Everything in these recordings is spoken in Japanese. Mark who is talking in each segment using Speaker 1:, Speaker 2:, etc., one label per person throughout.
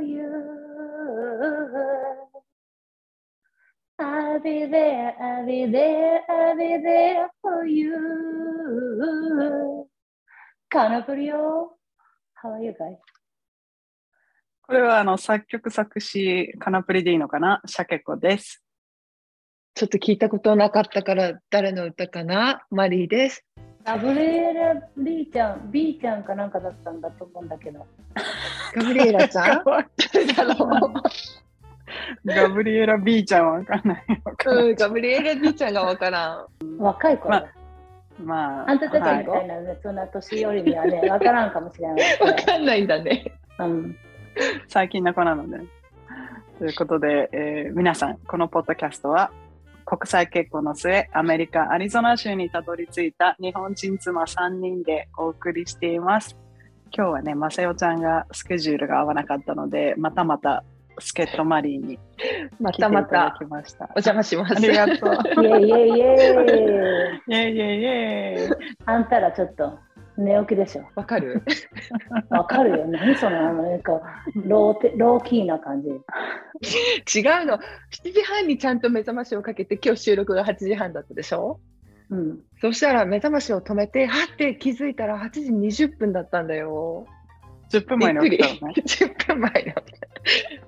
Speaker 1: you. I'll be there, I'll be there, I'll be there for you. カナプリオ How are you guys?
Speaker 2: これはあの作曲作詞カナプリでいいのかな？シャケコです。
Speaker 3: ちょっと聞いたことなかったから、誰の歌かな？マリーです。
Speaker 1: ガブリエラ B ちゃん、B ちゃんかなんかだったんだと思うんだけど。
Speaker 3: ガブリエラちゃん？
Speaker 2: ガブリエラ B ちゃんはわかんない。
Speaker 3: ううん、ガブリエラ B ちゃんがわからん。
Speaker 1: 若い子だ。
Speaker 2: まあ、
Speaker 1: あんたたち
Speaker 2: はい
Speaker 1: みたいな、ねそんな年寄りにはね、わからんかもしれない。
Speaker 3: わかんないんだね。
Speaker 1: うん、
Speaker 2: 最近の子なので。ということで、えー皆さん、このポッドキャストは国際結婚の末、アメリカ・アリゾナ州にたどり着いた日本人妻3人でお送りしています。今日はね、まさよちゃんがスケジュールが合わなかったので、またまた助っ人マリーに
Speaker 3: ま
Speaker 2: 来ていた
Speaker 3: たま
Speaker 2: だ
Speaker 3: た
Speaker 2: きました。
Speaker 3: お邪魔します。
Speaker 2: ありがとう。
Speaker 1: イェイイェイイェイ
Speaker 2: イェイイェイイェイ。
Speaker 1: あんたらちょっと寝起きでしょ。
Speaker 3: わかる？
Speaker 1: わかるよ。何その、なんかローテ、ローキーな感じ。
Speaker 3: 違うの。7時半にちゃんと目覚ましをかけて、今日収録が8時半だったでしょ？
Speaker 1: うん。
Speaker 3: そしたら目覚ましを止めて、はって気づいたら8時20分だったんだよ。
Speaker 2: 10 分前に起きたのね。
Speaker 3: 10分前の。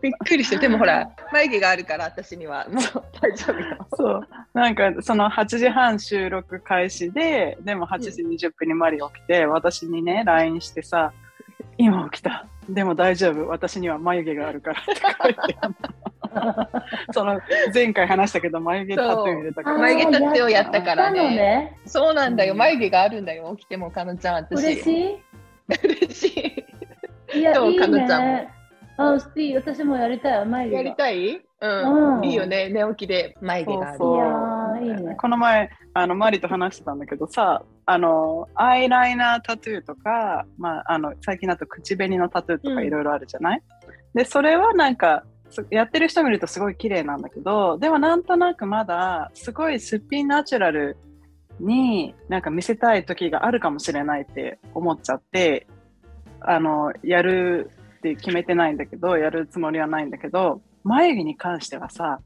Speaker 3: びっくりして、でもほら、眉毛があるから、私には。もう大丈夫よ。
Speaker 2: そう。なんか、その8時半収録開始で、でも8時20分にマリ起きて、私にね、LINE してさ、今起きた。でも大丈夫。私には眉毛があるからって書いてあるその前回話したけど、眉毛タトゥー入れたから。
Speaker 3: 眉毛タトゥーをやったからね
Speaker 1: ね。
Speaker 3: そうなんだよ。
Speaker 2: うん
Speaker 3: 眉毛があるんだよ。起きても、かのちゃん、私。
Speaker 1: 嬉しい
Speaker 3: 嬉し
Speaker 1: いや、
Speaker 3: どう
Speaker 1: いい
Speaker 3: かのちゃん
Speaker 1: ね。あ、スティ私もやりたい。眉
Speaker 3: い。
Speaker 1: 毛が。
Speaker 3: やりたい？うん。
Speaker 1: うん
Speaker 3: いいよね。寝起きで眉毛が
Speaker 1: いやーいいね
Speaker 2: この前、あのマリと話してたんだけどさ、あのアイライナータトゥーとか、まあ、あの最近だと口紅のタトゥーとか
Speaker 3: うん
Speaker 2: いろいろあるじゃない、で、それはなんか、すやってる人見るとすごい綺麗なんだけど、でもなんとなくまだすごいすっぴんナチュラルになんか見せたい時があるかもしれないって思っちゃって、あの、やるって決めてないんだけど、やるつもりはないんだけど、眉毛に関してはさ、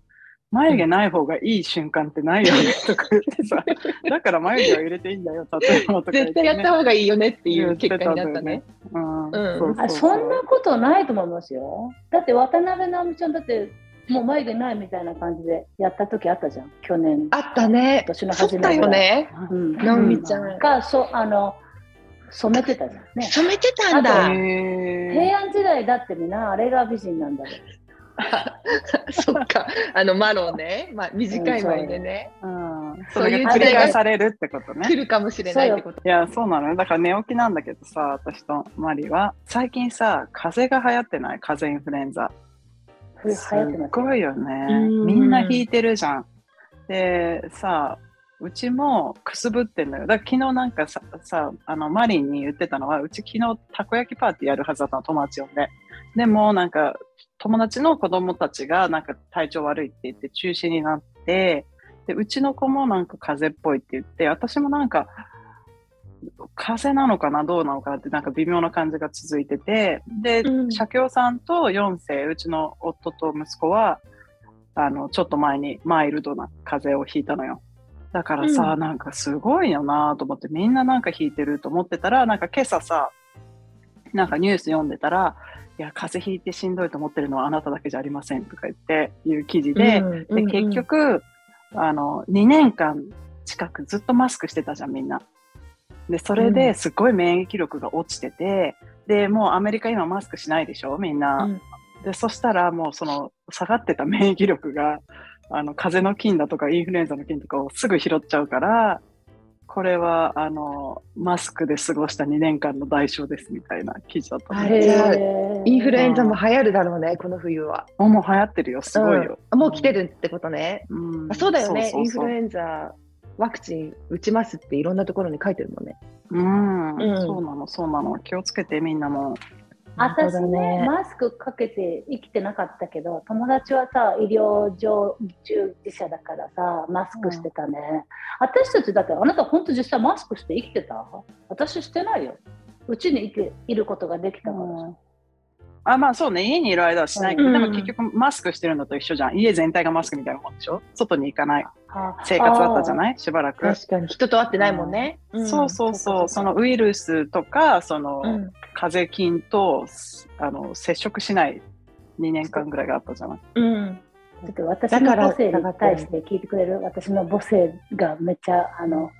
Speaker 2: 眉毛ない方がいい瞬間ってないよねとか言ってさ、だから眉毛を入れていいんだよ、例えばとか言って、ね。
Speaker 3: 絶対やった方がいいよねっていう結果になったね。
Speaker 2: うん、
Speaker 3: うん
Speaker 2: そうそう
Speaker 1: あそんなことないと思いますよ。だって渡辺直美ちゃんだってもう眉毛ないみたいな感じでやった時あったじゃん、去年。
Speaker 3: あったね。
Speaker 1: 年の
Speaker 3: そった
Speaker 1: 初め
Speaker 3: よね。
Speaker 1: うん、
Speaker 3: 直美ちゃん。
Speaker 1: がそあの染めてたじゃんね。
Speaker 3: 染めてたん
Speaker 2: へ
Speaker 3: だ。
Speaker 2: ー
Speaker 1: 平安時代だってみんなあれが美人なんだよ。
Speaker 3: そっか。あのマロンね。まあ短い眉でね。
Speaker 2: うん、
Speaker 3: そいう
Speaker 2: そうれが繰り返されるってことね。
Speaker 3: 来るかもしれないってこと。
Speaker 2: いや、そうなのよ。だから寝起きなんだけどさ、私とマリは。最近さ、風邪が流行ってない？風邪インフルエンザ。
Speaker 1: それ流行ってます
Speaker 2: すごいよね。
Speaker 3: うん
Speaker 2: みんな引いてるじゃん。で、さ、うちもくすぶってんのよ。だから昨日なんかさ、さあのマリンに言ってたのは、うち昨日たこ焼きパーティーやるはずだったの、友達呼んで。でもなんか、友達の子供たちがなんか体調悪いって言って中止になって、で、うちの子もなんか風邪っぽいって言って、私もなんか、風邪なのかなどうなのかなってなんか微妙な感じが続いてて、で、
Speaker 3: うん
Speaker 2: 社協さんと4世、うちの夫と息子は、あの、ちょっと前にマイルドな風邪をひいたのよ。だからさ、
Speaker 3: うん
Speaker 2: なんかすごいよなと思って、みんななんかひいてると思ってたら、なんか今朝さ、なんかニュース読んでたら、いや、風邪ひいてしんどいと思ってるのはあなただけじゃありませんとか言って、いう記事で、で、結局、あの、2年間近くずっとマスクしてたじゃん、みんな。で、それですっごい免疫力が落ちてて、で、もうアメリカ今マスクしないでしょ、みんな。
Speaker 3: うん
Speaker 2: で、そしたらもうその下がってた免疫力が、あの、風邪の菌だとかインフルエンザの菌とかをすぐ拾っちゃうから、これは、あの、マスクで過ごした2年間の代償ですみたいな記事だったの
Speaker 3: あれインフルエンザも流行るだろうね、この冬は。
Speaker 2: もう流行ってるよ、すごいよ。
Speaker 3: うんもう来てるってことね。
Speaker 2: うん
Speaker 3: あそうだよね、
Speaker 2: そうそうそう
Speaker 3: インフルエンザワクチン打ちますっていろんなところに書いてるもんね。
Speaker 2: うん、
Speaker 3: うん
Speaker 2: そうなの、そうなの。気をつけて、みんなも。
Speaker 1: 私ね
Speaker 3: だ
Speaker 1: マスクかけて生きてなかったけど友達はさ医療従事者だからさマスクしてたね、私たちだってあなた本当実際マスクして生きてた？私してないよ。うちにいていることができたからさ、
Speaker 2: あ、まあそうね、家にいる間はしない。けど、
Speaker 3: うん。
Speaker 2: でも結局マスクしてるのと一緒じゃん。家全体がマスクみたいなもんでしょ？外に行かない。
Speaker 1: あ
Speaker 2: 生活だったじゃない？しばらく。
Speaker 3: 確かに。人と会ってないもんね。ん。
Speaker 2: そうそうそう、そ
Speaker 3: そ
Speaker 2: のウイルスとか、その、
Speaker 3: うん。
Speaker 2: 風邪菌とあの接触しない2年間ぐらいがあったじゃない？
Speaker 3: うん。
Speaker 1: ちょっと私
Speaker 3: だから
Speaker 1: の母性に対して聞いてくれる。私の母性がめっちゃあの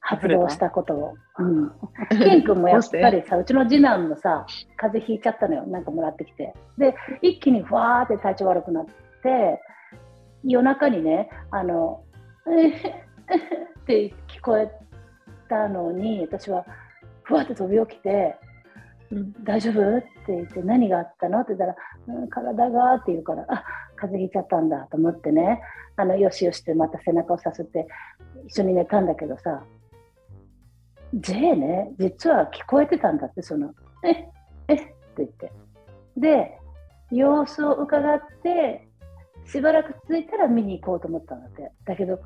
Speaker 1: 発動したことを。うん。ケン君もやっぱりさ、うちの次男もさ、風邪ひいちゃったのよ。なんかもらってきて。で、一気にふわーって体調悪くなって、夜中にね、あの、って聞こえたのに、私はふわって飛び起きて、
Speaker 3: うん
Speaker 1: 大丈夫？って言って、何があったの？って言ったら、うん、体がって言うから、あ風邪ひいちゃったんだと思ってね、あのよしよしってまた背中をさすって、一緒に寝たんだけどさ、J ね、実は聞こえてたんだって、その、ええって言って。で、様子を伺って、しばらく続いたら見に行こうと思ったんだって。だけど、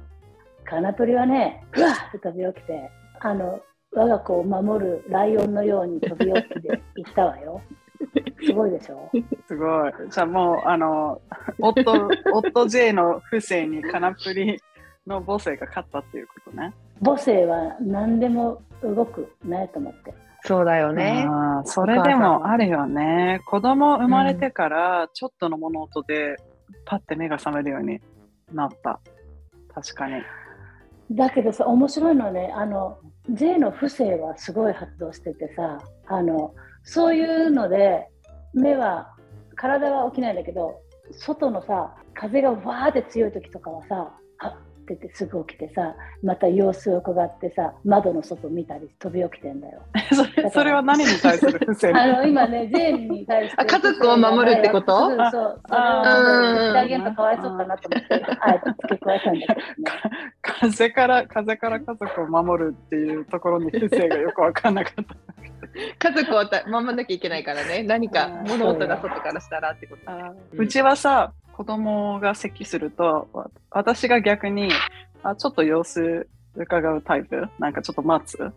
Speaker 1: カナトリはね、ふわーって飛び起きて、あの、我が子を守るライオンのように飛び起きて行ったわよ。すごいでしょ？
Speaker 2: すごい。じゃあもう、あの、夫、夫 J の不正にカナプリの母性が勝ったっていうことね。
Speaker 1: 母性は何でも動くねと思って。
Speaker 3: そうだよね。
Speaker 2: それでもあるよね。子供生まれてから、ちょっとの物音で、パッて目が覚めるようになった。確かに。
Speaker 1: だけどさ、面白いのはね、あの、J の不正はすごい発動しててさ、あの、そういうので、目は、体は起きないんだけど、外のさ、風がわーって強い時とかはさ、あっててすぐ起きてさ、また様子を伺ってさ、窓の外見たり飛び起きてんだよ。
Speaker 2: それそれは何に対する不正
Speaker 1: あの、今ね、J に対して。
Speaker 3: あ家族を守るってこと？
Speaker 1: そうそう。それを
Speaker 2: あ
Speaker 3: ー
Speaker 1: 言ってあげるとかわいそうかなと思って、あえて付け加えたんだけどね。
Speaker 2: 風から、風から家族を守るっていうところに不正がよくわかんなかった。
Speaker 3: 家族をた守らなきゃいけないからね。何か
Speaker 2: うん
Speaker 3: 物音が外からしたらってこと。
Speaker 2: うちはさ、子供が咳すると、わ私が逆に、あ、ちょっと様子伺うタイプ？なんかちょっと待つ？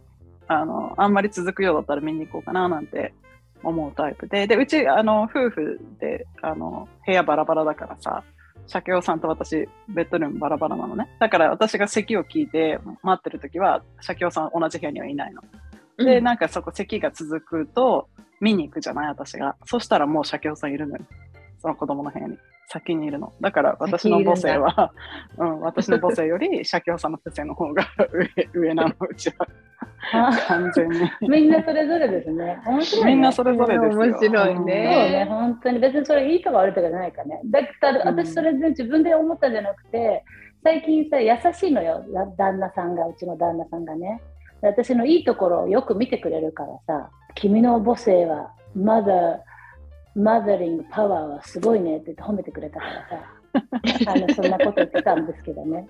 Speaker 2: あの、あんまり続くようだったら見に行こうかななんて思うタイプで、で、うち、あの、夫婦で、あの、部屋バラバラだからさ、社協さんと私、ベッドルームバラバラなのね。だから私が咳を聞いて待ってる時は、社協さん同じ部屋にはいないの。で、なんかそこ咳が続くと、見に行くじゃない？私が。そしたらもう社協さんいるのよ。その子供の部屋に。先にいるの。だから私の母性は、うん、私の母性より社協さんの母性の方が上上なの、うちは。完全に。
Speaker 1: みんなそれぞれですね。面白い、ね。
Speaker 2: みんなそれぞれですよ。
Speaker 3: 面白い
Speaker 1: そう
Speaker 3: ね
Speaker 1: ね、本当に別にそれいいとか悪いとかじゃないからね。だから
Speaker 2: うん
Speaker 1: 私それで自分で思ったんじゃなくて、最近さ、優しいのよ、だ旦那さんが、うちの旦那さんがね。で私のいいところをよく見てくれるからさ、君の母性は、マザー、マザリングパワーはすごいねって言って褒めてくれたからさ、あのそんなこと言ってたんですけどね。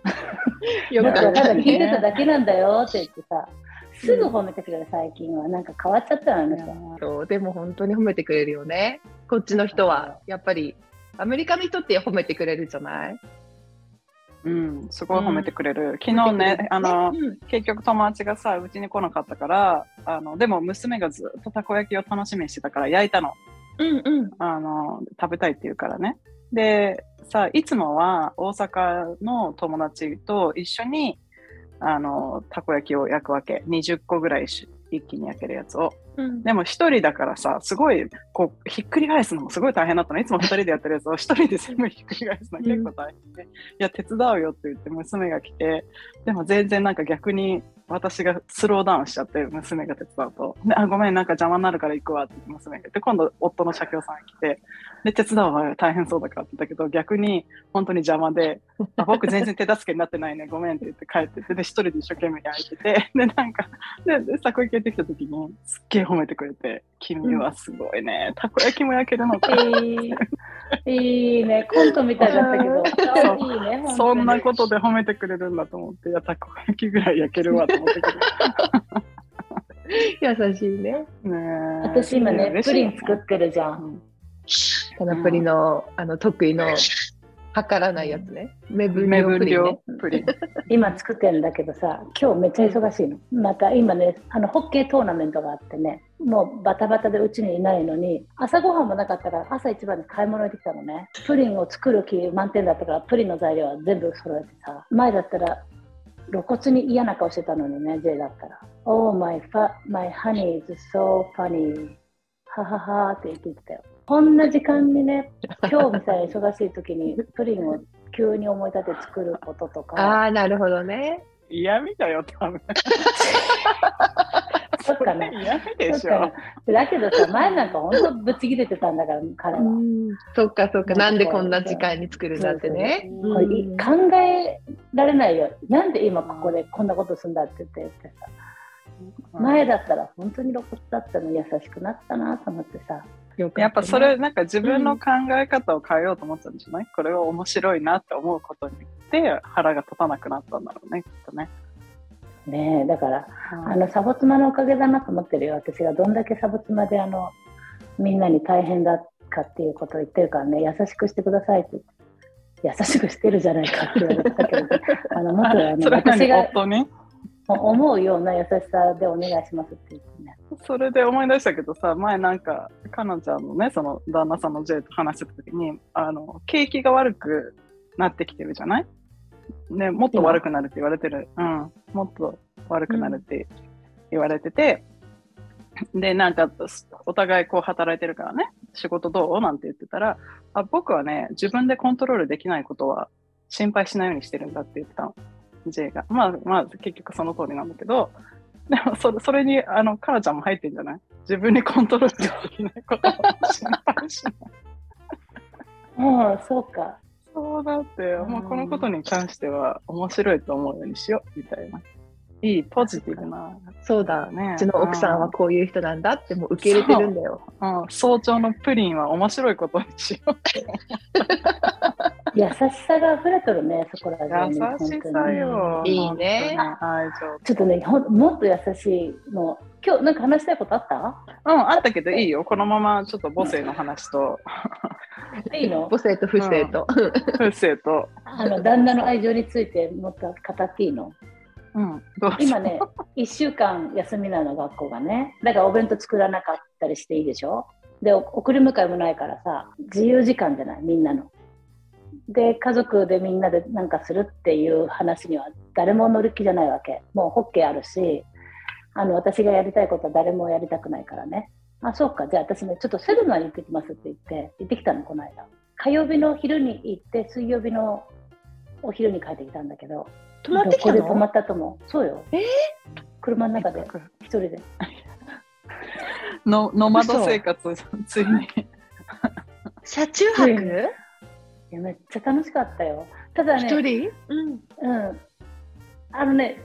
Speaker 3: よ
Speaker 1: だか
Speaker 3: ったた
Speaker 1: だ聞いてただけなんだよって言ってさ、すぐ褒めてくれる最近は。なんか変わっちゃったのあの人。
Speaker 3: そうでも本当に褒めてくれるよね。こっちの人は。やっぱり、アメリカの人って褒めてくれるじゃない？
Speaker 2: うん、すごい褒めてくれる。昨日ね、あの、
Speaker 3: うん
Speaker 2: 結局友達がさ、うちに来なかったから、あの、でも娘がずっとたこ焼きを楽しみにしてたから焼いたの。
Speaker 3: うんうん。
Speaker 2: あの、食べたいって言うからね。で、さ、いつもは大阪の友達と一緒に、あの、たこ焼きを焼くわけ。20個ぐらいし一気に焼けるやつを。
Speaker 3: うん
Speaker 2: でも一人だからさ、すごい、こう、ひっくり返すのもすごい大変だったの。いつも二人でやってるやつを一人で全部ひっくり返すの結構大変で、いや、手伝うよって言って娘が来て、でも全然なんか逆に私がスローダウンしちゃって、娘が手伝うと、であ、ごめん、なんか邪魔になるから行くわって娘が言って、今度夫の社協さん来て、で、手伝うわ、大変そうだからって言ったけど、逆に本当に邪魔で、あ僕全然手助けになってないね、ごめんって言って帰ってって、で、一人で一生懸命焼いてて、で、なんか、で、でたこ焼きやってきた時に、すっげえ褒めてくれて、君はすごいね、たこ焼きも焼けるのか。
Speaker 1: いいね、コントみたいだったけど、いいね、本
Speaker 2: そんなことで褒めてくれるんだと思って、いや、たこ焼きぐらい焼けるわと思って
Speaker 3: 優しいね。
Speaker 2: ねえ。
Speaker 1: 私今ね、プリン作
Speaker 2: っ
Speaker 1: ってるじゃん。
Speaker 3: カナプリのあの得意の測らないやつね。目分量プリン、
Speaker 2: 量
Speaker 3: ね。
Speaker 2: プリン。
Speaker 1: 今作ってるんだけどさ、今日めっちゃ忙しいの。また今ね、あのホッケートーナメントがあってね、もうバタバタでうちにいないのに、朝ごはんもなかったから朝一番に買い物行ってきたのね。プリンを作る気満点だったから、プリンの材料は全部揃えてさ、前だったら露骨に嫌な顔してたのにね、J だったら。Oh, my, fa my honey is so funny. はははって言ってたよ。こんな時間にね、今日みたいな忙しい時にプリンを急に思い立て作ることとか。
Speaker 3: ああ、なるほどね。
Speaker 2: 嫌味だよ、多分。
Speaker 1: そっかね。
Speaker 2: 嫌味でしょ
Speaker 1: そっか。だけどさ、前なんか本当ぶち切れてたんだから、彼は。
Speaker 3: そっかそっか。なんでこんな時間に作るんだってね。
Speaker 1: これい考えられないよ。なんで今ここでこんなことするんだって言って言ってさ。前だったら本当に露骨だったのに優しくなったなと思ってさ。
Speaker 3: よか
Speaker 2: やっぱそれ、なんか自分の考え方を変えようと思ったんじゃない、これは面白いなって思うことによって腹が立たなくなったんだろうね、きっとね。
Speaker 1: ねえ、だから、あの、サボ妻のおかげだなと思ってるよ。私がどんだけサボ妻であの、みんなに大変だかっていうことを言ってるからね、優しくしてくださいって。優しくしてるじゃないかって言われてたけど、ね、あの、もっとあの私が思うような優しさでお願いしますって言ってね。
Speaker 2: それで思い出したけどさ、前なんか、かなちゃんのね、その旦那さんの J と話してた時に、あの、景気が悪くなってきてるじゃない？ね、もっと悪くなるって言われてる。うん。もっと悪くなるって言われてて、で、なんか、お互いこう働いてるからね、仕事どう？なんて言ってたら、あ、僕はね、自分でコントロールできないことは心配しないようにしてるんだって言ってたの。J が。まあ、まあ、結局その通りなんだけど、でもそれ、それに、あの、かなちゃんも入ってんじゃない？自分にコントロールできないことは心配しない。
Speaker 1: もう、そうか。
Speaker 2: そうだって、もうこのことに関しては面白いと思うようにしよう、みたいな。いい、ポジティブな。
Speaker 3: そうだ
Speaker 2: ね
Speaker 3: うちの奥さんはこういう人なんだってもう受け入れてるんだよ。
Speaker 2: うん、早朝のプリンは面白いことにしよう。
Speaker 1: 優しさが溢れとるね、そこら中に。
Speaker 2: 優しさよ。
Speaker 3: いいね。
Speaker 1: ちょっとね、ほんもっと優しいの。今日なんか話したいことあった？
Speaker 2: うん、あったけどいいよ。このままちょっと母性の話と、
Speaker 1: いいの？
Speaker 3: 母性と不正と。
Speaker 2: 不性と、
Speaker 1: あの旦那の愛情についてもっと語っていいの？
Speaker 2: うん、
Speaker 1: 今ね、1週間休みなの、学校がね。だからお弁当作らなかったりしていいでしょ？で、送り迎えもないからさ、自由時間じゃない、みんなの。で、家族でみんなでなんかするっていう話には誰も乗る気じゃないわけ。もうホッケーあるし、あの、私がやりたいことは誰もやりたくないからね。あ、そうか、じゃあ私ね、ちょっとセルナに行ってきますって言って、行ってきたの、この間。火曜日の昼に行って、水曜日のお昼に帰ってきたんだけど、
Speaker 3: 泊まってきたの？
Speaker 1: どこで泊まったと思う。そうよ。
Speaker 3: え？ー
Speaker 1: 車の中で一人で。
Speaker 2: のノマド生活、ついに。
Speaker 3: 車中泊？
Speaker 1: いやめっちゃ楽しかったよ。ただ
Speaker 3: 一
Speaker 1: ね、
Speaker 3: 人？うん。
Speaker 1: うん。あのね、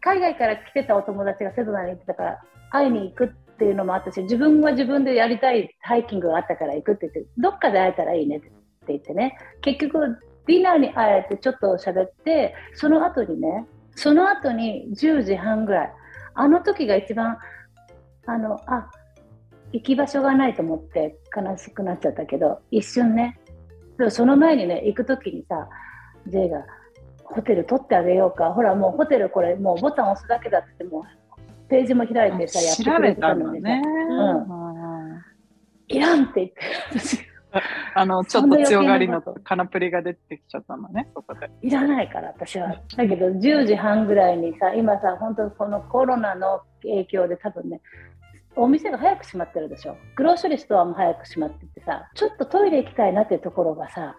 Speaker 1: 海外から来てたお友達がセドナに行ってたから、会いに行くっていうのもあったし、自分は自分でやりたいハイキングがあったから行くって言って、どっかで会えたらいいねって言ってね。結局、ディナーに会えてちょっと喋って、その後にね、その後に10時半ぐらい、あの時が一番、あの、あ、行き場所がないと思って悲しくなっちゃったけど、一瞬ね、でもその前にね、行く時にさ、J が、ホテル取ってあげようか。ほら、もうホテルこれ、もうボタン押すだけだって、もう、ページも開いてさ、やってくれてたのに
Speaker 2: ね。
Speaker 1: いらんって言って、私、
Speaker 2: あの、ちょっと強がりのカナプリが出てきちゃったのね、そこで。
Speaker 1: いらないから、私は。だけど、10時半ぐらいにさ、今さ、本当このコロナの影響で多分ね、お店が早く閉まってるでしょ。グローシャリーストアも早く閉まっててさ、ちょっとトイレ行きたいなっていうところがさ、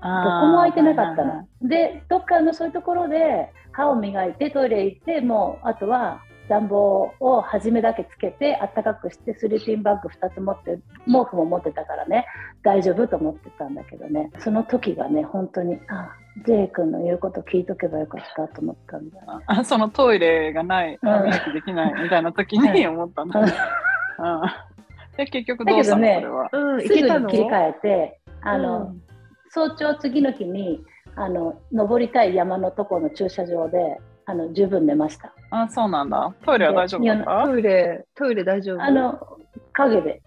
Speaker 1: どこも空いてなかったの。で、どっかのそういうところで歯を磨いてトイレ行って、もうあとは暖房を初めだけつけて、あったかくして、スリーピンバッグ2つ持って、毛布も持ってたからね、大丈夫と思ってたんだけどね、その時がね、本当に、あ、J 君の言うこと聞いとけばよかったと思ったんだよね。
Speaker 2: あそのトイレがない、
Speaker 1: う
Speaker 2: 磨きできないみたいな時に思ったんだ。うん。で、結局どうしたの、
Speaker 1: だけどね
Speaker 2: それは？
Speaker 3: うん、
Speaker 1: すぐに切り替えて、あの、
Speaker 3: うん。
Speaker 1: 早朝次の日に、あの、登りたい山のところの駐車場で、あの、十分寝ました。
Speaker 2: あ、そうなんだ。トイレは大丈夫だった？
Speaker 3: トイレ、トイレ大丈夫？
Speaker 1: あの、影で、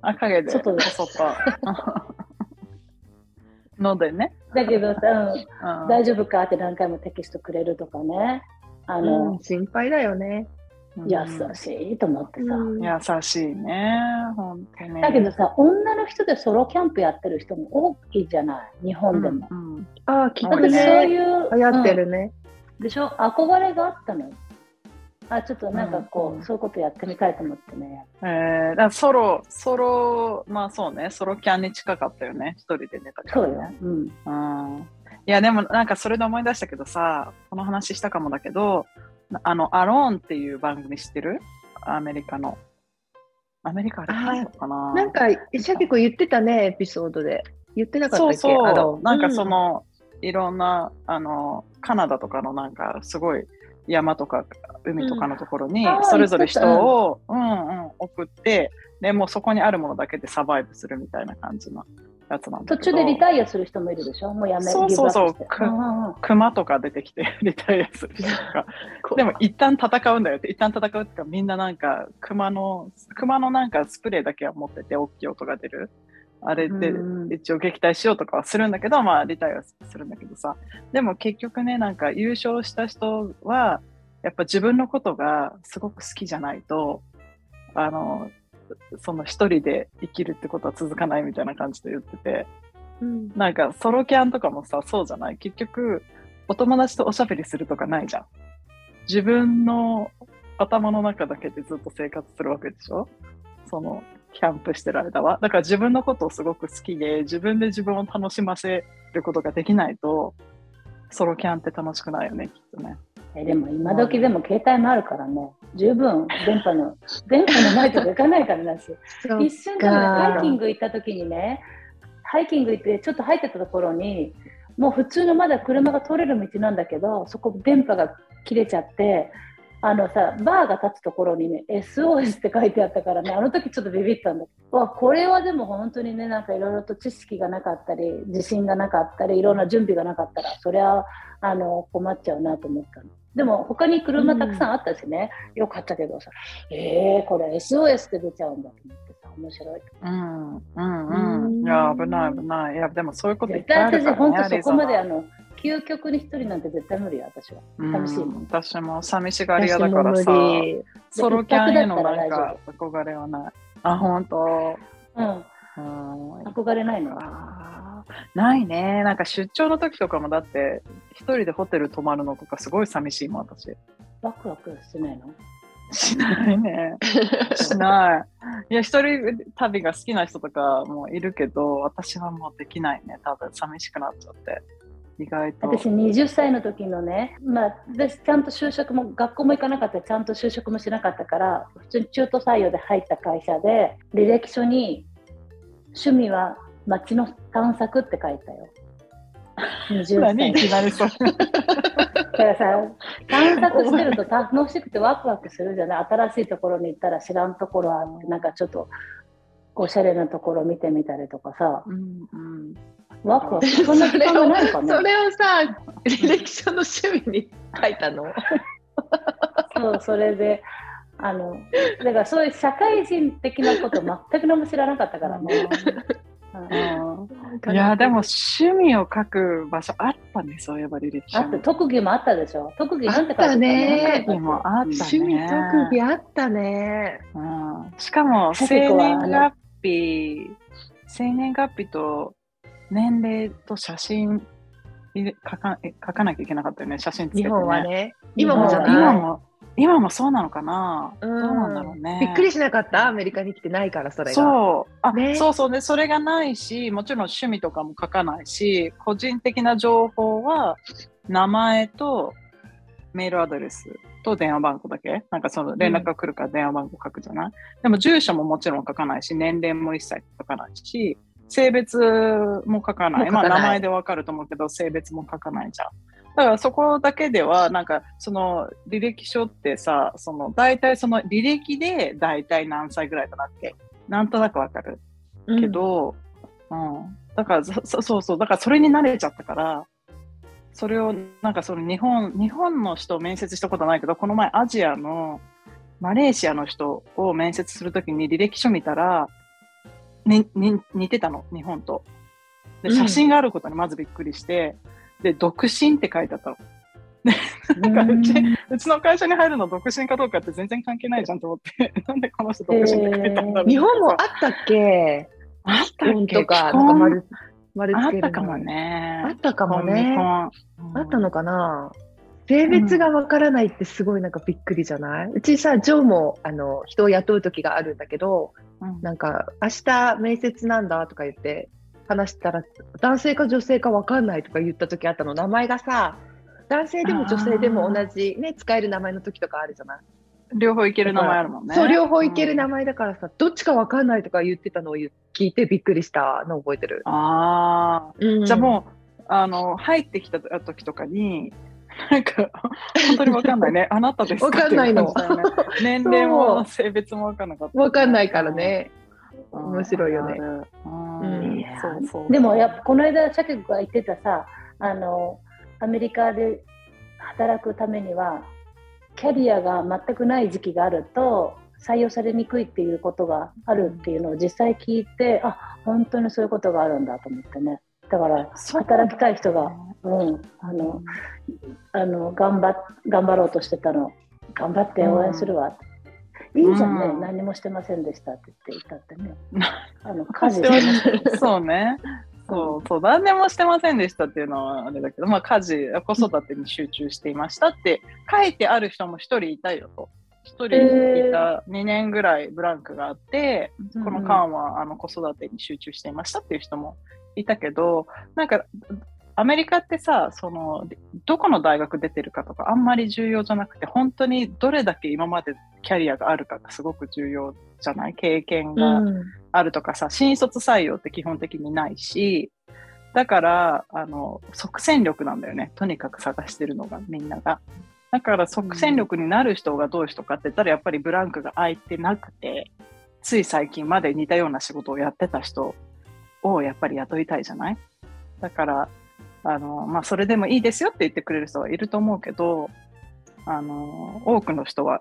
Speaker 2: あ、影で。
Speaker 1: 外で
Speaker 2: こそっと。のでね。
Speaker 1: だけどさ、
Speaker 2: うん
Speaker 1: 大丈夫かって何回もテキストくれるとかね。あ
Speaker 3: う
Speaker 1: の
Speaker 3: ん、、心配だよね。
Speaker 1: 優しいと思ってさ。
Speaker 3: うん
Speaker 2: 優しいね、本当に。
Speaker 1: だけどさ、女の人でソロキャンプやってる人も多いじゃない、日本でも。
Speaker 2: うんうん
Speaker 3: ああ、聞く
Speaker 1: だってそう
Speaker 3: ね。
Speaker 1: いう、
Speaker 3: 流行ってる
Speaker 1: う
Speaker 3: ね。
Speaker 1: んでしょ？憧れがあったのよ。あ、ちょっとなんかこう、
Speaker 2: うん
Speaker 1: そういうことやってみたいと思ってね。
Speaker 2: えー、だからソロ、ソロ、まあそうね、ソロキャンに近かったよね、一人で寝たから
Speaker 1: そうよ
Speaker 2: ね。。
Speaker 1: うん。
Speaker 2: うん。いや、でもなんかそれで思い出したけどさ、この話したかもだけど、あの、アローンっていう番組知ってる？アメリカの。アメリカあれかな？
Speaker 3: なんか、シャケ子言ってたね、エピソードで。言ってなかったっけ？
Speaker 2: そうそう。なんかそ、の、いろんな、あの、カナダとかのなんか、すごい山とか海とかのところにそれぞれ人を、うんうん、送って、で、もうそこにあるものだけでサバイブするみたいな感じのやつなんだ。
Speaker 1: 途中でリタイアする人もいるでしょ？もうやめ
Speaker 2: そうそうそう。熊とか出てきて リタイアする人とか。でも一旦戦うんだよって、一旦戦うってか、みんななんか、熊の、熊のなんかスプレーだけは持ってて、大きい音が出る。あれで
Speaker 1: うん。
Speaker 2: 一応撃退しようとかはするんだけど、まあリタイアするんだけどさ。でも結局ね、なんか優勝した人は、やっぱ自分のことがすごく好きじゃないと、あの、その一人で生きるってことは続かないみたいな感じで言ってて、
Speaker 3: うん。
Speaker 2: なんかソロキャンとかもさ、そうじゃない？結局、お友達とおしゃべりするとかないじゃん。自分の頭の中だけでずっと生活するわけでしょ？その、キャンプしてる間は。だから自分のことをすごく好きで、自分で自分を楽しませることができないと、ソロキャンって楽しくないよね、きっとね。
Speaker 1: えでも今時でも携帯もあるからね、十分電波の、電波のないとこ行かないからだし、一瞬でハイキング行った時にね、ハイキング行ってちょっと入ってたところに、もう普通のまだ車が通れる道なんだけど、そこ電波が切れちゃって、あのさ、バーが立つところにね、SOS って書いてあったからね、あの時ちょっとビビったんだけど、わこれはでも本当にね、なんかいろいろと知識がなかったり、自信がなかったり、いろんな準備がなかったら、そりゃあの困っちゃうなと思ったの。でも他に車たくさんあったしね、よかったけどさ、えー、これ SOS って出ちゃうんだと思ってさ、面白い。
Speaker 2: うん、うん、うん。いや、危ない、危ない。いや、でもそういうこといっぱいあるから、ね。
Speaker 1: 本当そこまであの、究極に一人なんて絶対無理よ、私は。寂しいもん
Speaker 2: うん私も寂しがり屋だからさソロキャンへのなんか憧れはない。あ、本当。
Speaker 1: うん、
Speaker 2: うん
Speaker 1: 憧れないの。
Speaker 2: ないね。なんか出張の時とかもだって、一人でホテル泊まるのとかすごい寂しいもん、私。
Speaker 1: ワクワクしてないの？
Speaker 2: しないね。しない。いや、一人旅が好きな人とかもいるけど、私はもうできないね。多分寂しくなっちゃって。意外と。
Speaker 1: 私20歳の時のね、まあ、私ちゃんと就職も学校も行かなかったちゃんと就職もしなかったから普通に中途採用で入った会社で履歴書に趣味は街の探索って書いたよ20
Speaker 2: 何い
Speaker 1: 歳
Speaker 2: きなりそれ。
Speaker 1: だからさ探索してると楽しくてワクワクするじゃない？新しいところに行ったら知らんところあってなんかちょっとおしゃれなところ見てみたりとかさ
Speaker 2: うんうん。
Speaker 1: ワクワク そんな時間がないかね
Speaker 3: それをさ、履歴書の趣味に書いたの？
Speaker 1: そう、それで、あの、だからそういう社会人的なこと全く何も知らなかったからね。うん
Speaker 2: いや、でも趣味を書く場所あったね、そういえば履歴書
Speaker 1: あって特技もあったでしょ？特技なんて書いて
Speaker 3: あったね
Speaker 2: 特技もあったね。
Speaker 3: 趣味、特技あったね。
Speaker 2: うん、しかも、生年月日、生年月日と年齢と写真書かえ書かなきゃいけなかったよね、写真つけて、ね。
Speaker 3: 日本はね。今もじゃ
Speaker 1: うん
Speaker 3: ない？
Speaker 2: 今も、今もそうなのかな、
Speaker 3: うん。
Speaker 2: どうなんだろうね。
Speaker 3: びっくりしなかった？アメリカに来てないから、それが。
Speaker 2: そう。あ、
Speaker 3: ね。
Speaker 2: そうそうね、それがないし、もちろん趣味とかも書かないし、個人的な情報は名前とメールアドレスと電話番号だけ？なんかその連絡が来るから電話番号書くじゃない、でも住所ももちろん書かないし、年齢も一切書かないし、性別も書かない。まあ名前でわかると思うけど、性別も書かないじゃん。だからそこだけでは、なんかその履歴書ってさ、その大体その履歴で大体何歳ぐらいとなって、なんとなくわかる。
Speaker 3: うん
Speaker 2: けど、うん、だからそそそうそう、だからそれに慣れちゃったから、それをなんかその日本、日本の人を面接したことないけど、この前アジアのマレーシアの人を面接するときに履歴書見たら、にに似てたの、日本と。で、写真があることにまずびっくりして、で、独身って書いてあったの。なんかうち、うちの会社に入るの独身かどうかって全然関係ないじゃんと思って、なんでこの人独身って書いてあったんだろう
Speaker 3: 日本もあったっけ？
Speaker 2: あったっけ？
Speaker 3: 本とか、なんか丸、丸
Speaker 2: あ
Speaker 3: つけるの。
Speaker 2: ったかもね。
Speaker 3: あったかも
Speaker 2: 未
Speaker 3: ね。
Speaker 2: 婚
Speaker 3: あったのかな？性別がわからないってすごいなんかびっくりじゃない、うちさ、ジョーもあの人を雇う時があるんだけど、
Speaker 2: うん
Speaker 3: なんか明日面接なんだとか言って話したら男性か女性かわかんないとか言った時あったの。名前がさ、男性でも女性でも同じね、使える名前の時とかあるじゃない
Speaker 2: 両方いける名前あるもんね。
Speaker 3: そう、両方いける名
Speaker 2: 前。
Speaker 3: 前だからさ、どっちかわかんないとか言ってたのを聞いてびっくりしたのを覚えてる。
Speaker 2: ああ。
Speaker 3: うん
Speaker 2: じゃあもう、あの、入ってきた時とかに、なんか、本当にわかんないね。あなたですか
Speaker 3: わかんないの
Speaker 2: 年齢も性別もわかんなかった。
Speaker 3: わかんないからね。
Speaker 2: うん。
Speaker 3: 面白いよね。
Speaker 1: でもやっぱこの間、シャケ子が言ってたさ、あの、アメリカで働くためには、キャリアが全くない時期があると、採用されにくいっていうことがあるっていうのを実際聞いて、あ本当にそういうことがあるんだと思ってね。だから、働きたい人が、うん、あの、あの頑張っ頑張ろうとしてたの、頑張って応援するわ。いいじゃんね、
Speaker 2: うん
Speaker 1: 何もしてませんでしたって言っていたってね。
Speaker 2: う ん
Speaker 1: あの家事してま
Speaker 2: そうね。そうそう、何でもしてませんでしたっていうのはあれだけど、まあ、家事、子育てに集中していましたって書いてある人も一人いたよと。一人いた2年ぐらいブランクがあって、この間はあの子育てに集中していましたっていう人もいたけど、なんか、アメリカってさ、その、どこの大学出てるかとかあんまり重要じゃなくて、本当にどれだけ今までキャリアがあるかがすごく重要じゃない？経験があるとかさ、新卒採用って基本的にないし、だから、あの、即戦力なんだよね。とにかく探してるのが、みんなが。だから、即戦力になる人がどういう人かって言ったら、やっぱりブランクが空いてなくて、つい最近まで似たような仕事をやってた人をやっぱり雇いたいじゃない？だから、あの、まあ、それでもいいですよって言ってくれる人はいると思うけど、あの、多くの人は、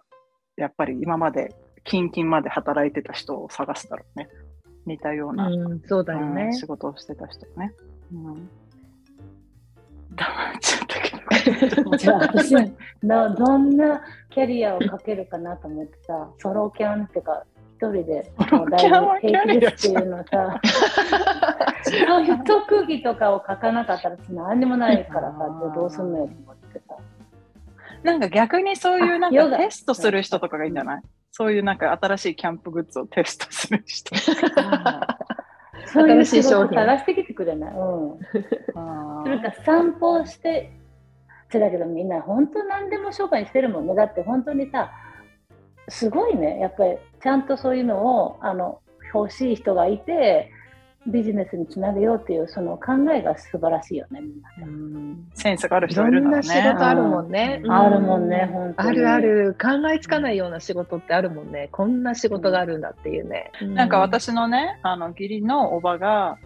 Speaker 2: やっぱり今まで、キンキンまで働いてた人を探すだろうね。似たような、
Speaker 3: うん、そうだよね
Speaker 2: うん。仕事をしてた人ね。うん。黙っちゃったけど。
Speaker 1: じゃあどんなキャリアをかけるかなと思ってさソロキャンっていうか一人で もうだいぶ平気ですっていうのさ。そういう特技とかを書かなかったら何にもないからさどうすんのよと思ってさ。
Speaker 2: なんか逆にそういうなんかテストする人とかがいいんじゃない？そういうなんか新しいキャンプグッズをテストする人。
Speaker 1: そういう仕
Speaker 3: 新しい商品
Speaker 1: 事探してきてくれない、うん、
Speaker 2: あ
Speaker 1: それか散歩してだけどみんな本当何でも商売してるもんね。だって本当にさすごいねやっぱりちゃんとそういうのをあの欲しい人がいてビジネスにつなげようっていうその考えが素晴らしいよねみんなね、
Speaker 2: うんセンスがある人がいるんだろ
Speaker 3: んな仕
Speaker 2: うね。
Speaker 3: 事あるもんね。
Speaker 2: うん
Speaker 1: あるもんね本当に
Speaker 3: あるある。考えつかないような仕事ってあるもんね。こんな仕事があるんだっていうね。
Speaker 2: なんか私のね、あの義理のおばが、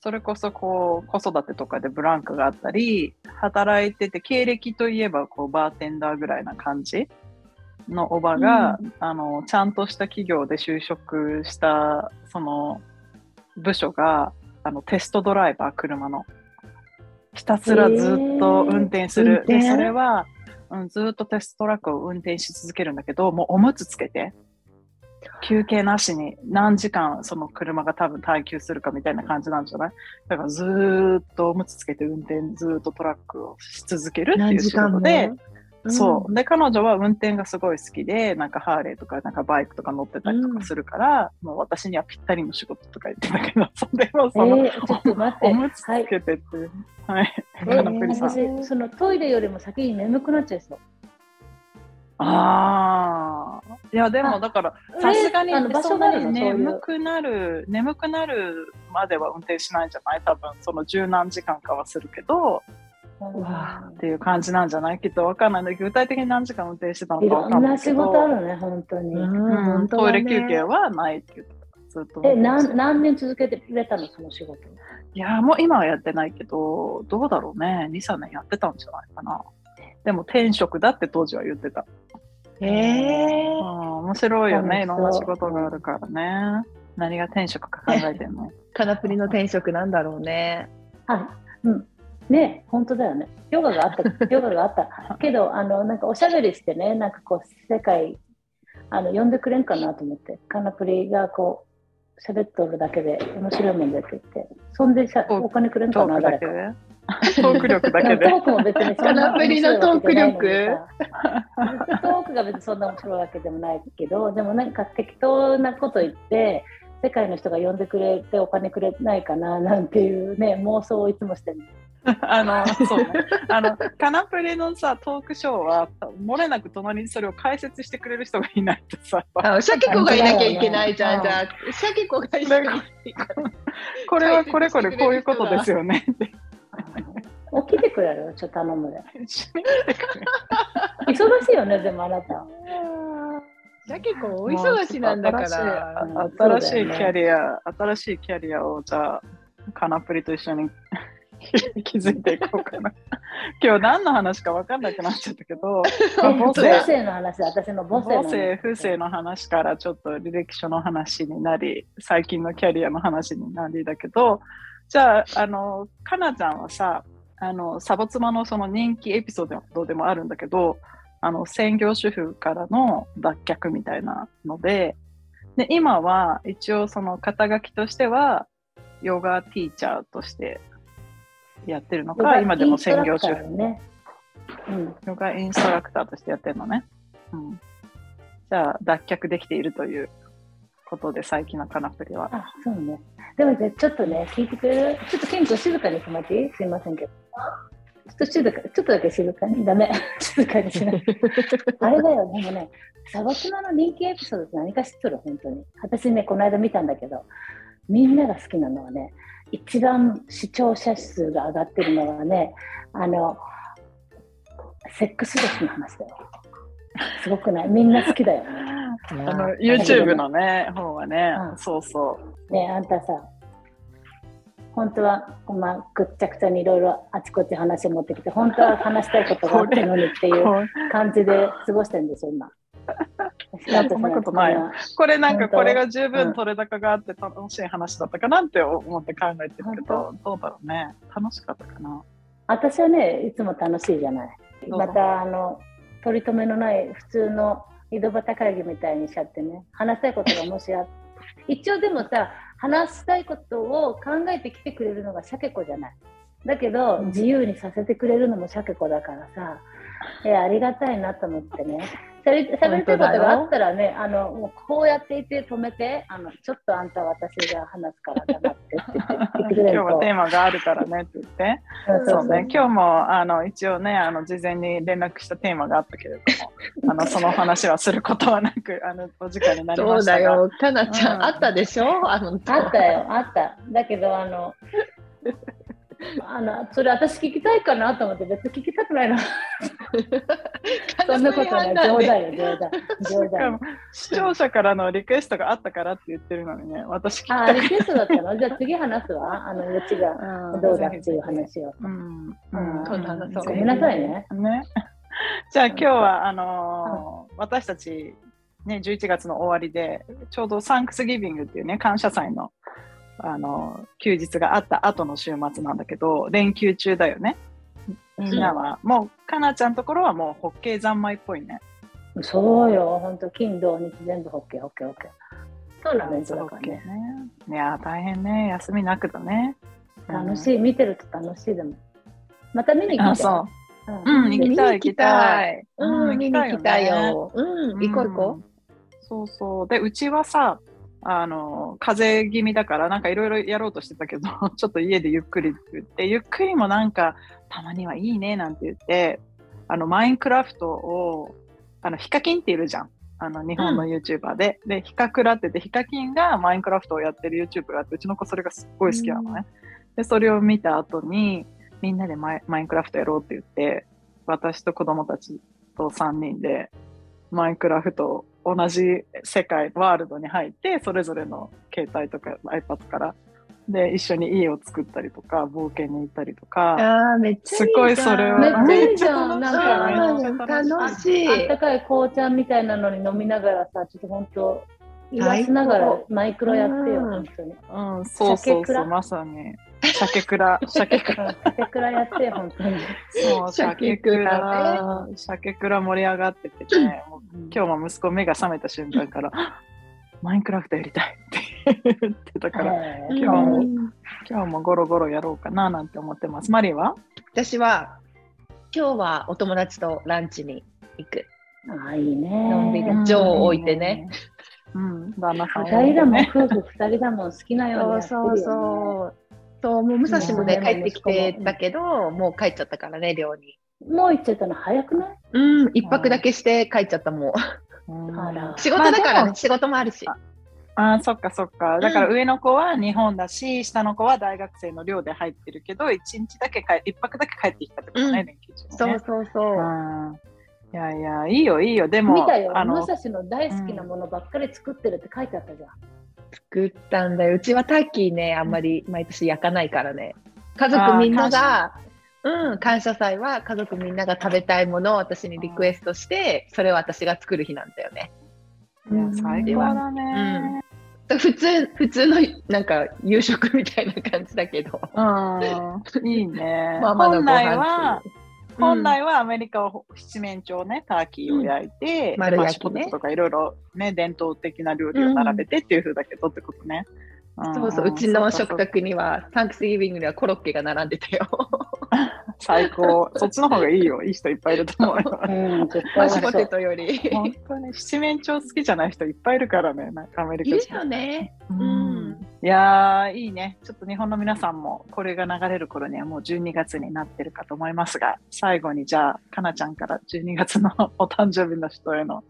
Speaker 2: それこそこう子育てとかでブランクがあったり、働いてて、経歴といえばこうバーテンダーぐらいな感じのおばが、あの、ちゃんとした企業で就職した、その部署が、あの、テストドライバー、車の。ひたすらずっと運転する。で、
Speaker 3: へー運転？
Speaker 2: それは、うん、ずっとテストトラックを運転し続けるんだけど、もうおむつつけて、休憩なしに何時間その車が多分耐久するかみたいな感じなんじゃない？だからずーっとおむつつけて運転ずーっとトラックをし続けるっていう仕事で、そう。で、彼女は運転がすごい好きで、なんかハーレーとか、なんかバイクとか乗ってたりとかするから、もう私にはぴったりの仕事とか言ってたけど、それも
Speaker 1: え
Speaker 2: その、
Speaker 1: ー、ちょっと待って
Speaker 2: おむつつ
Speaker 1: はい
Speaker 2: けてって、はい。
Speaker 1: え
Speaker 2: カナプリさん。
Speaker 1: 私そのトイレよりも先に眠くなっちゃいそう
Speaker 2: ああ。いや、でも
Speaker 1: あ
Speaker 2: だから、さすがに
Speaker 1: 場所が
Speaker 2: 眠くなる、眠くなるまでは運転しないんじゃない？多分、その十何時間かはするけど、
Speaker 1: う
Speaker 2: わーっていう感じなんじゃない？きっとわかんないんだけど、具体的に何時間運転してたの
Speaker 1: い
Speaker 2: かわ
Speaker 1: ろんな仕
Speaker 2: かんないけど。
Speaker 1: 事あるね本当に、
Speaker 3: うんね
Speaker 2: トイレ休憩はないって言ってた。ずっと運
Speaker 1: え何何年続けてくれたのその仕事？
Speaker 2: いや、もう今はやってないけど、どうだろうね。2、3年やってたんじゃないかな。でも転職だって当時は言ってた。
Speaker 3: へえ
Speaker 2: うん、面白いよね。いろんな仕事があるからね。何が転職か考えてんの
Speaker 3: カナプリの転職なんだろうね。
Speaker 1: あ、うん。ね本当だよね。ヨガがあった、ヨガがあった。けど、あの、なんかおしゃべりしてね、なんかこう、世界、あの、呼んでくれんかなと思って、カナプリがこう、喋っとるだけで面白いもんでって言って、そんでしゃお金くれん
Speaker 2: ト
Speaker 1: かな、誰か。
Speaker 2: トーク力だけで？
Speaker 1: ト。ークも別にそんな
Speaker 3: カナプリのトーク力
Speaker 1: 面白いわけじゃないのにさトークが別にそんな面白いわけでもないけど、でもなんか適当なこと言って、世界の人が呼んでくれてお金くれないかななんていうね、妄想をいつもしてる。
Speaker 2: あの、そうね。あの、カナプリのさ、トークショーは、漏れなく隣にそれを解説してくれる人がいないとさ、
Speaker 3: あシャケ子がいなきゃいけないじゃん、
Speaker 1: うん
Speaker 3: じゃあ。シャケ子が一緒に。
Speaker 2: これはこれこれこういうことですよね。
Speaker 1: 起きてくれる？ちょっと頼むで。忙しいよね、でもあなた。
Speaker 3: シャケ子お忙しなんだから。
Speaker 1: うん
Speaker 2: 新しいキャリア、新しいキャリアをじゃあ、カナプリと一緒に 気づいていこうかな。今日何の話か分かんなくなっちゃったけど、
Speaker 1: 母
Speaker 2: 母性
Speaker 1: 性の話、私の母性の話。
Speaker 2: 母性、不正の話からちょっと履歴書の話になり、最近のキャリアの話になりだけど、じゃあ、あの、かなちゃんはさ、あの、サボ妻のその人気エピソードでもあるんだけど、あの、専業主婦からの脱却みたいなので、で、今は一応その肩書きとしては、ヨガティーチャーとしてやってるのか、今でも専業主婦。
Speaker 1: ね。うん。
Speaker 2: ヨガインストラクターとしてやってるのね。うん。じゃあ、脱却できているということで、最近のカナプリは。
Speaker 1: あ、そうね。でもね、ちょっとね、聞いてくれる？ちょっとケン君静かにしてもらっていいすいませんけど。ちょっと静か、ちょっとだけ静かに。ダメ。静かにしない。あれだよ、でもね、サバツマの人気エピソードって何か知っとる、本当に。私ね、この間見たんだけど、みんなが好きなのはね、一番視聴者数が上がってるのはね、あの、セックスレスの話だよ。すごくない？みんな好きだよね。
Speaker 2: あの、YouTube のね、方はね、
Speaker 1: うん
Speaker 2: そうそう。
Speaker 1: ねえあんたさ、本当は、まあ、ぐっちゃぐちゃにいろいろあちこち話を持ってきて、本当は話したいことがあったのにっていう
Speaker 2: こ
Speaker 1: 感じで過ごしてるんですよ、今。
Speaker 2: そんなことない
Speaker 1: よ。
Speaker 2: これなんか、これが十
Speaker 1: うん
Speaker 2: 分取れ高があって楽しい話だったかなって思って考えてるけど、どうだろうね。楽しかったかな。
Speaker 1: 私はね、いつも楽しいじゃない。また、あの、取り留めのない普通の井戸端会議みたいにしちゃってね、話したいことがもしあ一応でもさ、話したいことを考えてきてくれるのがシャケ子じゃない。だけど、
Speaker 2: うん
Speaker 1: 自由にさせてくれるのもシャケ子だからさ、いやありがたいなと思ってね。しゃべしゃべりたいことがあったらね、あの、もうこうやっていて止めて、あの、ちょっとあんた私が話すから黙ってって言って
Speaker 2: 今日はテーマがあるからねって言って。
Speaker 1: そう
Speaker 2: そうね、今日もあの一応ね、あの事前に連絡したテーマがあったけれども、あのその話はすることはなく、あのお時間になり
Speaker 3: そう
Speaker 2: ましたが。
Speaker 3: だよ、かなちゃん、
Speaker 2: うん。
Speaker 3: あったでしょ？あの
Speaker 1: あったよ、あった。だけど、あの、あの、それ私聞きたいかなと思って、別に聞きたくない な。そんなことない。冗談よ、冗談。冗談。
Speaker 2: 視聴者からのリクエストがあったからって言ってるのにね、私聞き
Speaker 1: あ、
Speaker 2: たく
Speaker 1: リクエストだったの？じゃあ次話すわ。あの、うちが
Speaker 2: うん
Speaker 1: どうだっていう話を。
Speaker 2: うん。
Speaker 1: うごめんなさいね。
Speaker 2: ね。じゃあ今日はあのー私たちね11月の終わりでちょうどサンクスギビングっていうね感謝祭のあのー休日があった後の週末なんだけど連休中だよね。みんなは、もうかなちゃんのところはもうホッケー三昧っぽいね。
Speaker 1: そうよ、本当金、土、日全部ホッケー、ホッケー、ホッケー。トーナメントだからね。
Speaker 2: ね。いやー大変ね休みなくだね。
Speaker 1: 楽しい、見てると楽しいでも。また見に来て。
Speaker 2: あそう。
Speaker 1: うん
Speaker 2: うん、行きたい、行きたい。
Speaker 3: うん、見に行きたいよ。うん、行こう行こ
Speaker 2: うんそうそう。で、うちはさ、あの、風邪気味だから、なんかいろいろやろうとしてたけど、ちょっと家でゆっくりって言って、ゆっくりもなんか、たまにはいいねなんて言って、あの、マインクラフトを、あの、ヒカキンっているじゃん。あの、日本の YouTuber で。で、ヒカクラってて、ヒカキンがマインクラフトをやってる YouTuber があって、うちの子それがすっごい好きなのね。で、それを見た後に、みんなでマイマインクラフトやろうって言って、私と子供たちと3人で、マインクラフト同じ世界、ワールドに入って、それぞれの携帯とか iPad から、で、一緒に家を作ったりとか、冒険に行ったりと
Speaker 3: う。
Speaker 2: か、
Speaker 3: ああ、めっちゃいいじゃん。
Speaker 2: すごいそれは
Speaker 1: めっちゃいいじゃん。なんか、
Speaker 2: 楽しい。
Speaker 1: あったかい紅茶みたいなのに飲みながらさ、ちょっと本当、言わしながらマイクロやってよ、
Speaker 3: うん
Speaker 1: 本当に。
Speaker 2: うん、そうそうそう、まさに。鮭倉、鮭倉。
Speaker 1: 鮭倉やって、本当に。
Speaker 2: そう、鮭
Speaker 3: 鮭倉
Speaker 2: 倉、鮭倉盛り上がっててね、もう今日も息子目が覚めた瞬間から、マインクラフトやりたいって言ってたから、
Speaker 1: えー
Speaker 2: 今日も
Speaker 3: うん
Speaker 2: 今日もゴロゴロやろうかななんて思ってます。マリーは？
Speaker 3: 私は、今日はお友達とランチに行く。
Speaker 1: ああ、いいね。
Speaker 3: のんびりジョーを置いてね。
Speaker 2: うん、旦那さんを
Speaker 1: 二人だもん、
Speaker 2: ね。
Speaker 1: 夫婦二人だもん、好きなようにやってるよ、ね。
Speaker 3: そうそう。そう、もう武蔵もね、
Speaker 1: うん
Speaker 3: 帰ってきてたけど、もう帰っちゃったからね、寮に。
Speaker 1: もう行っちゃったの早くない？
Speaker 3: うん、一泊だけして帰っちゃったもん。
Speaker 2: うん
Speaker 1: あら
Speaker 3: 仕事だからね、
Speaker 2: まあでも
Speaker 3: 仕事もあるし。
Speaker 2: あーそっかそっか。だから上の子は日本だし、下の子は大学生の寮で入ってるけど、一日だけ帰、一泊だけ帰ってきたってことね、
Speaker 3: うん
Speaker 2: 連休中
Speaker 3: そう
Speaker 2: にね。
Speaker 3: そうそう。
Speaker 2: うんいやいや、いいよいいよ。でも、
Speaker 1: 見たよ、
Speaker 2: あの
Speaker 1: 武、蔵の大好きなものばっかり作ってるって書いてあったじゃん。
Speaker 3: 作ったんだよ。うちはタッキーね、あんまり毎年焼かないからね。家族みんなが、うん、感謝祭は家族みんなが食べたいものを私にリクエストして、それを私が作る日なんだよね。
Speaker 2: いや最高だね。
Speaker 3: 普通、普通のなんか夕食みたいな感じだけど。
Speaker 2: うん、いいね。
Speaker 3: ママのご
Speaker 2: 本来
Speaker 3: 飯
Speaker 2: は、本来はアメリカは七面鳥ね、ターキーを焼いて、
Speaker 3: うん丸
Speaker 2: マッシ
Speaker 3: 焼きね
Speaker 2: ュポテトとかいろいろね、伝統的な料理を並べてっていう風だけどってことね。ん
Speaker 3: そうそう、うちの食卓には、サンクスギビングにはコロッケが並んでたよ。
Speaker 2: 最高。そっちの方がいいよ。いい人いっぱいいると思うよ。
Speaker 1: うん、絶
Speaker 3: マッシュポテトより。
Speaker 2: 本当に七面鳥好きじゃない人いっぱいいるからね、なんかアメリカ人
Speaker 3: いるよね。
Speaker 2: うんいやー、いいね。ちょっと日本の皆さんもこれが流れる頃にはもう12月になってるかと思いますが、最後にじゃあ、かなちゃんから12月のお誕生日の人への、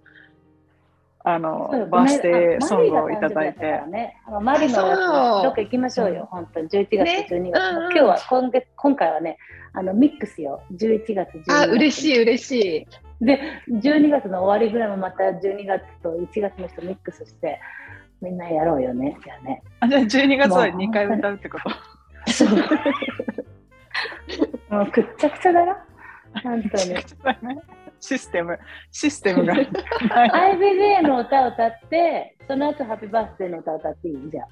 Speaker 2: あのバースデー
Speaker 1: あ
Speaker 2: ソングをいただいて
Speaker 1: マリーが誕生日だったから。ね、あのマリーのやつどっか行きましょうよ、本当に11月
Speaker 3: ね
Speaker 1: と12月、
Speaker 3: うんうん
Speaker 1: 今日は今月今回はね、あのミックスよ、11月、12月。
Speaker 3: あ、嬉し
Speaker 1: い。
Speaker 3: い、嬉しい。
Speaker 1: で、12月の終わりぐらいもまた12月と1月の人ミックスして、みんなやろうよね、じゃあね。
Speaker 2: あじゃあ12月は
Speaker 1: もう
Speaker 2: 2回歌うってこと？
Speaker 1: もうくっちゃくちゃだな、本当に。
Speaker 2: システム、システムが。
Speaker 1: IBJ の歌を歌って、その後ハッピーバースデーの歌を歌っていい？じゃん。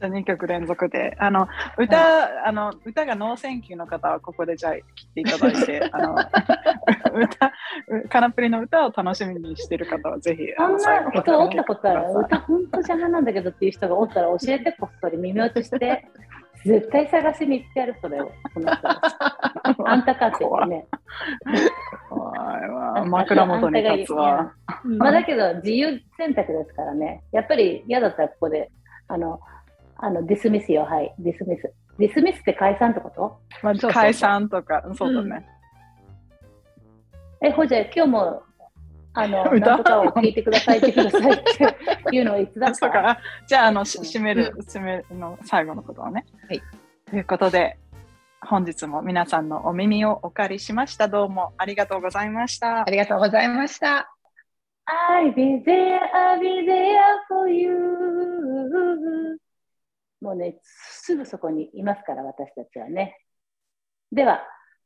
Speaker 2: じゃあ2曲連続で。あの、歌、あの、歌がノーセンキューの方はここでじゃあ切っていただいて、あの、歌、カナプリの歌を楽しみにしている方はぜひ、
Speaker 1: そん
Speaker 2: あの最後
Speaker 1: な人おったことある？歌本当邪魔なんだけどっていう人がおったら教えてこっそり耳落として 絶対探しに行ってやるそれを。その人あんたかって言ってね。
Speaker 2: 怖いわ。枕元に立つわ。
Speaker 1: まあだけど自由選択ですからね。やっぱり嫌だったらここであのあのディスミスよはいディスミスディスミスって解散ってこと？
Speaker 2: まあ、
Speaker 3: そうそう
Speaker 2: 解散とか、そうだね。
Speaker 1: えほじゃ今日もあの
Speaker 2: 歌
Speaker 1: なんとかを聞いてくださいってくださいっていうのはいつだった？
Speaker 2: そうか。じゃあ、あの、し締める、締めるの最後のことはね。
Speaker 3: はい。
Speaker 2: ということで、本日も皆さんのお耳をお借りしました。どうもありがとうございました
Speaker 3: あ。りがとうございました。
Speaker 1: I'll be there, I'll be there for you. もうね、すぐそこにいますから、私たちはね。では、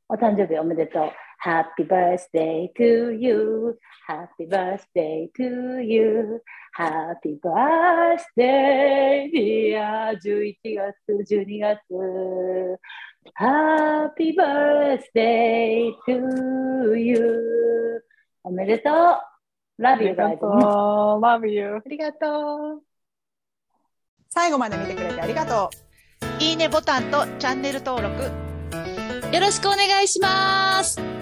Speaker 1: お誕生日おめでとう。Happy birthday to you. Happy birthday to you. Happy birthday, dear 11月、12月。Happy birthday to you. おめでとう。Love
Speaker 2: あ
Speaker 1: you guys.
Speaker 2: Love you.
Speaker 3: ありがとう。
Speaker 2: 最後まで見てくれてありがとう。
Speaker 4: いいねボタンとチャンネル登録
Speaker 5: よろしくお願いします。